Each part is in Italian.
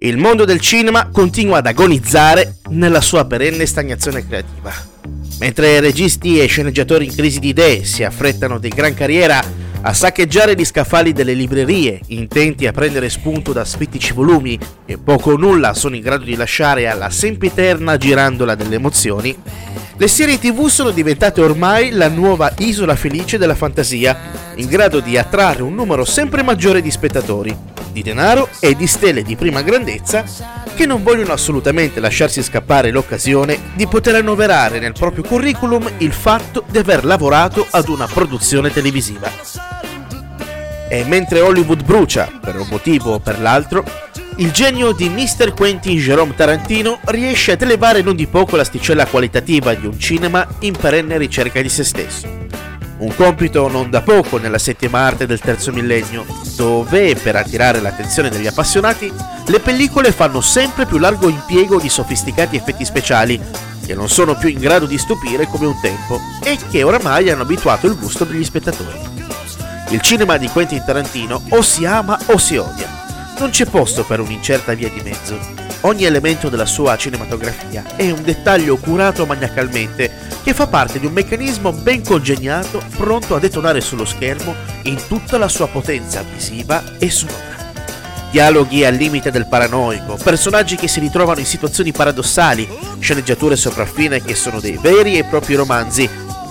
Il mondo del cinema continua ad agonizzare nella sua perenne stagnazione creativa. Mentre registi e sceneggiatori in crisi di idee si affrettano di gran carriera a saccheggiare gli scaffali delle librerie, intenti a prendere spunto da spittici volumi che poco o nulla sono in grado di lasciare alla sempiterna girandola delle emozioni, le serie tv sono diventate ormai la nuova isola felice della fantasia, in grado di attrarre un numero sempre maggiore di spettatori, di denaro e di stelle di prima grandezza che non vogliono assolutamente lasciarsi scappare l'occasione di poter annoverare nel proprio curriculum il fatto di aver lavorato ad una produzione televisiva. E mentre Hollywood brucia, per un motivo o per l'altro, il genio di Mr. Quentin Jerome Tarantino riesce ad elevare non di poco l'asticella qualitativa di un cinema in perenne ricerca di se stesso. Un compito non da poco nella settima arte del terzo millennio, dove, per attirare l'attenzione degli appassionati, le pellicole fanno sempre più largo impiego di sofisticati effetti speciali, che non sono più in grado di stupire come un tempo e che oramai hanno abituato il gusto degli spettatori. Il cinema di Quentin Tarantino o si ama o si odia. Non c'è posto per un'incerta via di mezzo. Ogni elemento della sua cinematografia è un dettaglio curato maniacalmente che fa parte di un meccanismo ben congegnato pronto a detonare sullo schermo in tutta la sua potenza visiva e sonora. Dialoghi al limite del paranoico, personaggi che si ritrovano in situazioni paradossali, sceneggiature sopraffine che sono dei veri e propri romanzi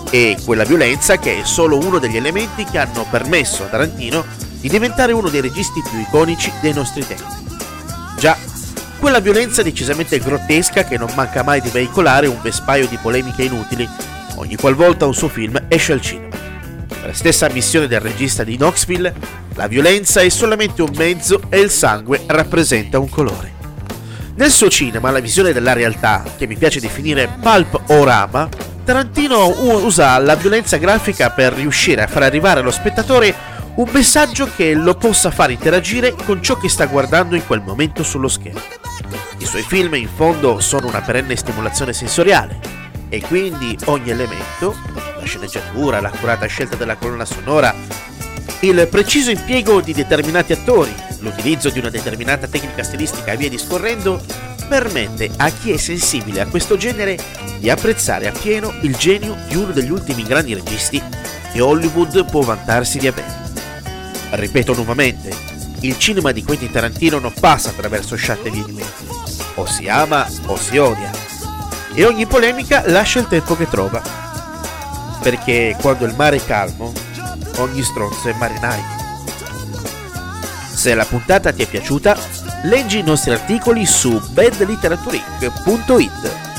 e quella violenza che è solo uno degli elementi che hanno permesso a Tarantino di diventare uno dei registi più iconici dei nostri tempi. Già, quella violenza decisamente grottesca che non manca mai di veicolare un vespaio di polemiche inutili ogni qualvolta un suo film esce al cinema. Per la stessa missione del regista di Knoxville, la violenza è solamente un mezzo e il sangue rappresenta un colore. Nel suo cinema, la visione della realtà, che mi piace definire pulp o rama, Tarantino usa la violenza grafica per riuscire a far arrivare allo spettatore un messaggio che lo possa far interagire con ciò che sta guardando in quel momento sullo schermo. I suoi film in fondo sono una perenne stimolazione sensoriale e quindi ogni elemento, la sceneggiatura, l'accurata scelta della colonna sonora, il preciso impiego di determinati attori, l'utilizzo di una determinata tecnica stilistica e via discorrendo, permette a chi è sensibile a questo genere di apprezzare appieno il genio di uno degli ultimi grandi registi che Hollywood può vantarsi di avere. Ripeto nuovamente, il cinema di Quentin Tarantino non passa attraverso sciatte di mezzo. O si ama o si odia. E ogni polemica lascia il tempo che trova. Perché quando il mare è calmo, ogni stronzo è marinaio. Se la puntata ti è piaciuta, leggi i nostri articoli su badliteratureinc.it.